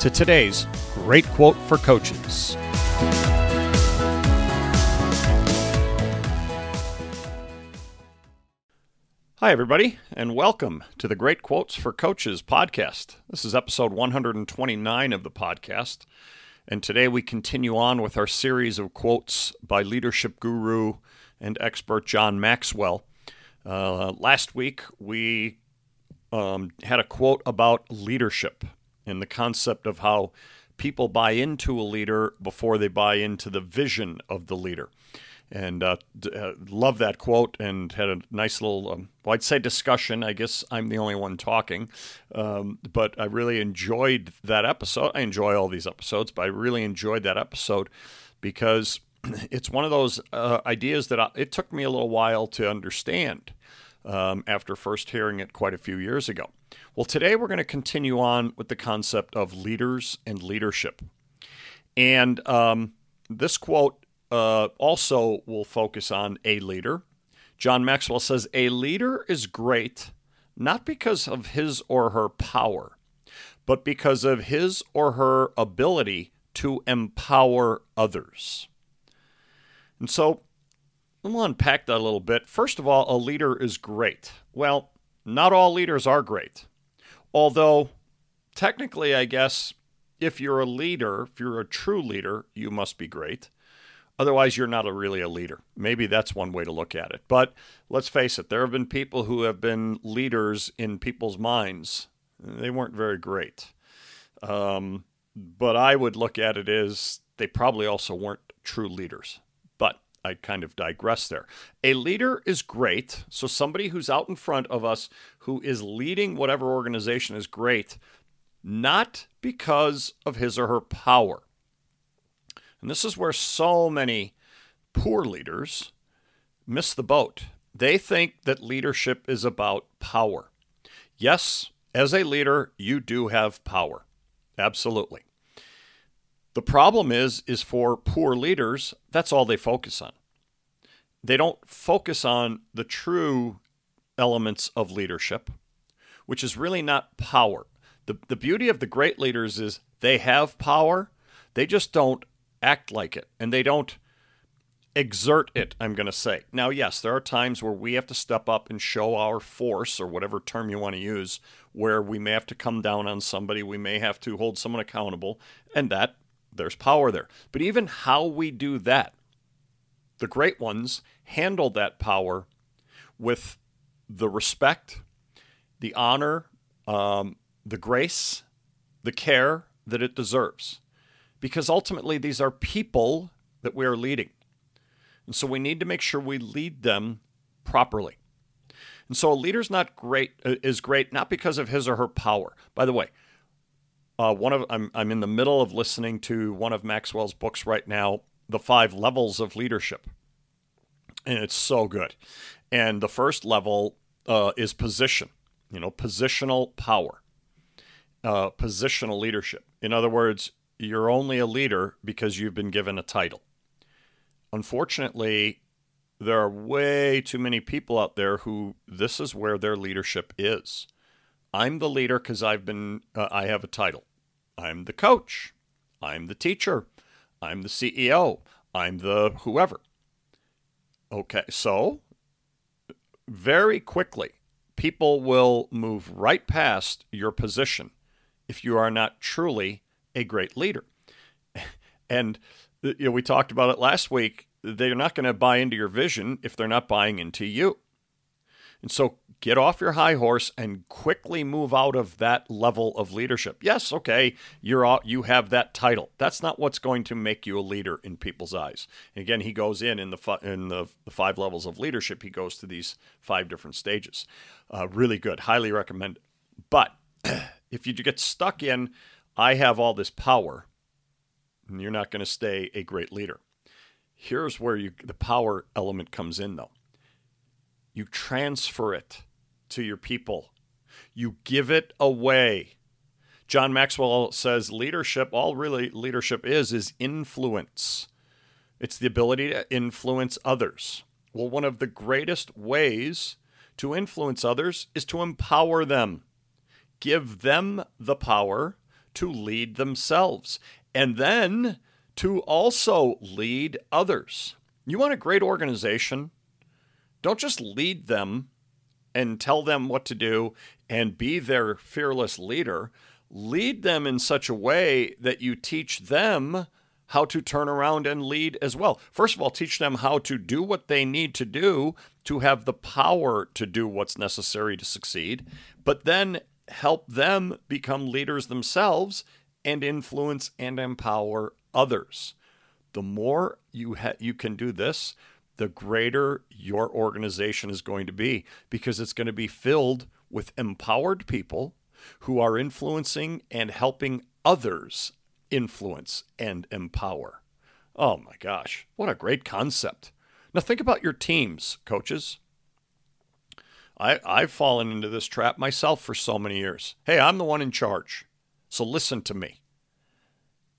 to today's great quote for coaches. Hi, everybody, and welcome to the Great Quotes for Coaches podcast. This is episode 129 of the podcast. And today we continue on with our series of quotes by leadership guru and expert John Maxwell. Uh, last week we um, had a quote about leadership and the concept of how people buy into a leader before they buy into the vision of the leader. And uh, uh, love that quote and had a nice little, um, well, I'd say discussion. I guess I'm the only one talking. Um, but I really enjoyed that episode. I enjoy all these episodes, but I really enjoyed that episode because it's one of those uh, ideas that I, it took me a little while to understand um, after first hearing it quite a few years ago. Well, today we're going to continue on with the concept of leaders and leadership. And um, this quote uh, also will focus on a leader. John Maxwell says, A leader is great not because of his or her power, but because of his or her ability to empower others. And so we'll unpack that a little bit. First of all, a leader is great. Well, not all leaders are great. Although, technically, I guess if you're a leader, if you're a true leader, you must be great. Otherwise, you're not a, really a leader. Maybe that's one way to look at it. But let's face it, there have been people who have been leaders in people's minds. They weren't very great. Um, but I would look at it as they probably also weren't true leaders. I kind of digress there. A leader is great. So somebody who's out in front of us who is leading whatever organization is great, not because of his or her power. And this is where so many poor leaders miss the boat. They think that leadership is about power. Yes, as a leader, you do have power. Absolutely. The problem is is for poor leaders, that's all they focus on. They don't focus on the true elements of leadership, which is really not power. The the beauty of the great leaders is they have power, they just don't act like it and they don't exert it, I'm going to say. Now, yes, there are times where we have to step up and show our force or whatever term you want to use, where we may have to come down on somebody, we may have to hold someone accountable, and that there's power there. But even how we do that, the great ones handle that power with the respect, the honor, um, the grace, the care that it deserves. Because ultimately, these are people that we are leading. And so we need to make sure we lead them properly. And so a leader's not great uh, is great not because of his or her power. By the way, uh, one of I'm I'm in the middle of listening to one of Maxwell's books right now, The Five Levels of Leadership, and it's so good. And the first level uh, is position, you know, positional power, uh, positional leadership. In other words, you're only a leader because you've been given a title. Unfortunately, there are way too many people out there who this is where their leadership is. I'm the leader because I've been uh, I have a title. I'm the coach. I'm the teacher. I'm the CEO. I'm the whoever. Okay, so very quickly, people will move right past your position if you are not truly a great leader. And you know, we talked about it last week. They're not going to buy into your vision if they're not buying into you. And so get off your high horse and quickly move out of that level of leadership. Yes, okay, you're all, you have that title. That's not what's going to make you a leader in people's eyes. And again, he goes in in the in the, the five levels of leadership. He goes to these five different stages. Uh, really good, highly recommend. But if you get stuck in I have all this power, you're not going to stay a great leader. Here's where you, the power element comes in, though. You transfer it to your people, you give it away. John Maxwell says leadership, all really leadership is, is influence. It's the ability to influence others. Well, one of the greatest ways to influence others is to empower them, give them the power to lead themselves, and then to also lead others. You want a great organization? Don't just lead them and tell them what to do and be their fearless leader. Lead them in such a way that you teach them how to turn around and lead as well. First of all, teach them how to do what they need to do to have the power to do what's necessary to succeed, but then help them become leaders themselves and influence and empower others. The more you ha- you can do this, the greater your organization is going to be because it's going to be filled with empowered people who are influencing and helping others influence and empower. Oh my gosh, what a great concept. Now, think about your teams, coaches. I, I've fallen into this trap myself for so many years. Hey, I'm the one in charge, so listen to me.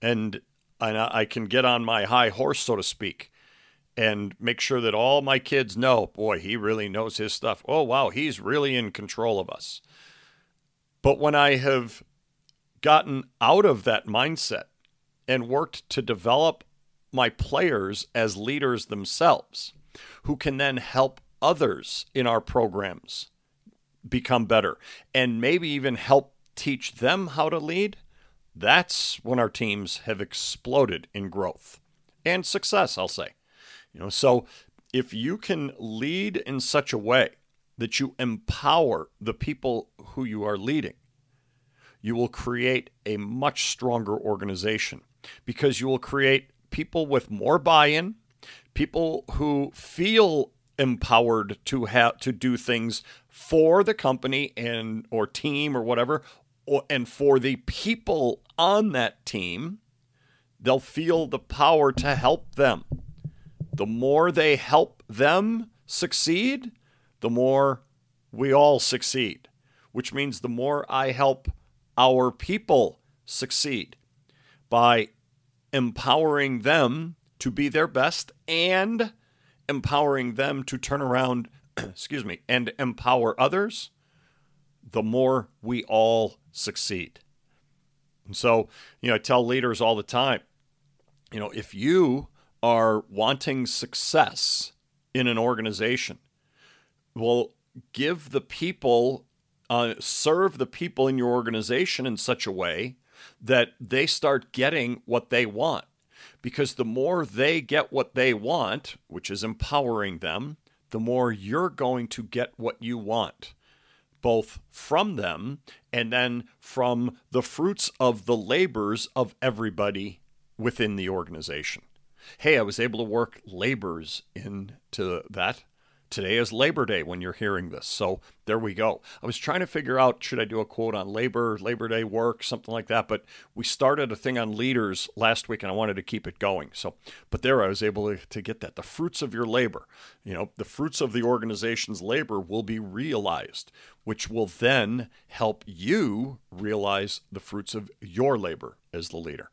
And, and I can get on my high horse, so to speak, and make sure that all my kids know boy, he really knows his stuff. Oh, wow, he's really in control of us. But when I have gotten out of that mindset and worked to develop my players as leaders themselves who can then help others in our programs become better and maybe even help teach them how to lead, that's when our teams have exploded in growth and success, I'll say. You know, so if you can lead in such a way that you empower the people who you are leading, you will create a much stronger organization because you will create people with more buy-in, people who feel empowered to have to do things for the company and or team or whatever or, and for the people on that team they'll feel the power to help them the more they help them succeed the more we all succeed which means the more i help our people succeed by empowering them to be their best and empowering them to turn around, excuse me, and empower others, the more we all succeed. And so, you know, I tell leaders all the time, you know, if you are wanting success in an organization, well, give the people uh, serve the people in your organization in such a way that they start getting what they want. Because the more they get what they want, which is empowering them, the more you're going to get what you want, both from them and then from the fruits of the labors of everybody within the organization. Hey, I was able to work labors into that Today is Labor Day when you're hearing this. So there we go. I was trying to figure out should I do a quote on labor, Labor Day work, something like that. But we started a thing on leaders last week and I wanted to keep it going. So, but there I was able to, to get that. The fruits of your labor, you know, the fruits of the organization's labor will be realized, which will then help you realize the fruits of your labor as the leader.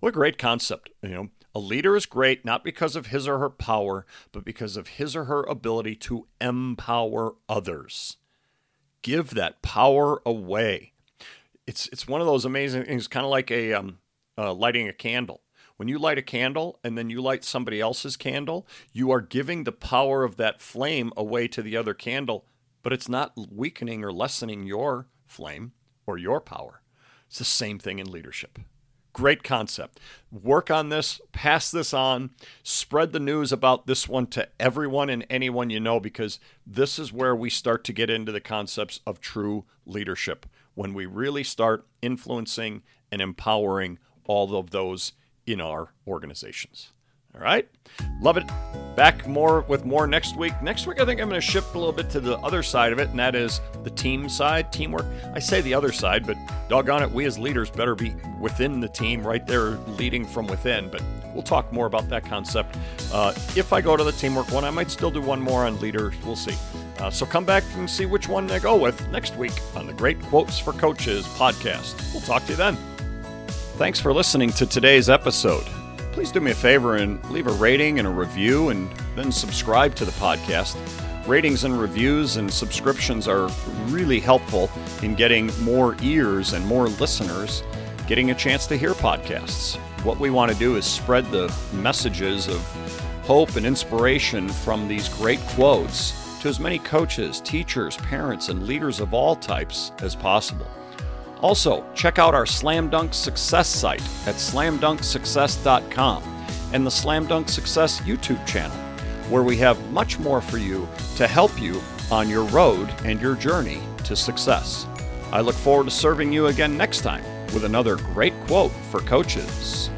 What a great concept. You know, a leader is great not because of his or her power, but because of his or her ability to empower others. Give that power away. It's it's one of those amazing things, kind of like a um, uh, lighting a candle. When you light a candle and then you light somebody else's candle, you are giving the power of that flame away to the other candle, but it's not weakening or lessening your flame or your power. It's the same thing in leadership. Great concept. Work on this, pass this on, spread the news about this one to everyone and anyone you know, because this is where we start to get into the concepts of true leadership. When we really start influencing and empowering all of those in our organizations. All right? Love it. Back more with more next week. Next week, I think I'm going to shift a little bit to the other side of it, and that is the team side, teamwork. I say the other side, but doggone it, we as leaders better be within the team, right there, leading from within. But we'll talk more about that concept. Uh, if I go to the teamwork one, I might still do one more on leaders. We'll see. Uh, so come back and see which one I go with next week on the Great Quotes for Coaches podcast. We'll talk to you then. Thanks for listening to today's episode please do me a favor and leave a rating and a review and then subscribe to the podcast. Ratings and reviews and subscriptions are really helpful in getting more ears and more listeners getting a chance to hear podcasts. What we want to do is spread the messages of hope and inspiration from these great quotes to as many coaches, teachers, parents, and leaders of all types as possible. Also, check out our Slam Dunk Success site at slamdunksuccess.com and the Slam Dunk Success YouTube channel, where we have much more for you to help you on your road and your journey to success. I look forward to serving you again next time with another great quote for coaches.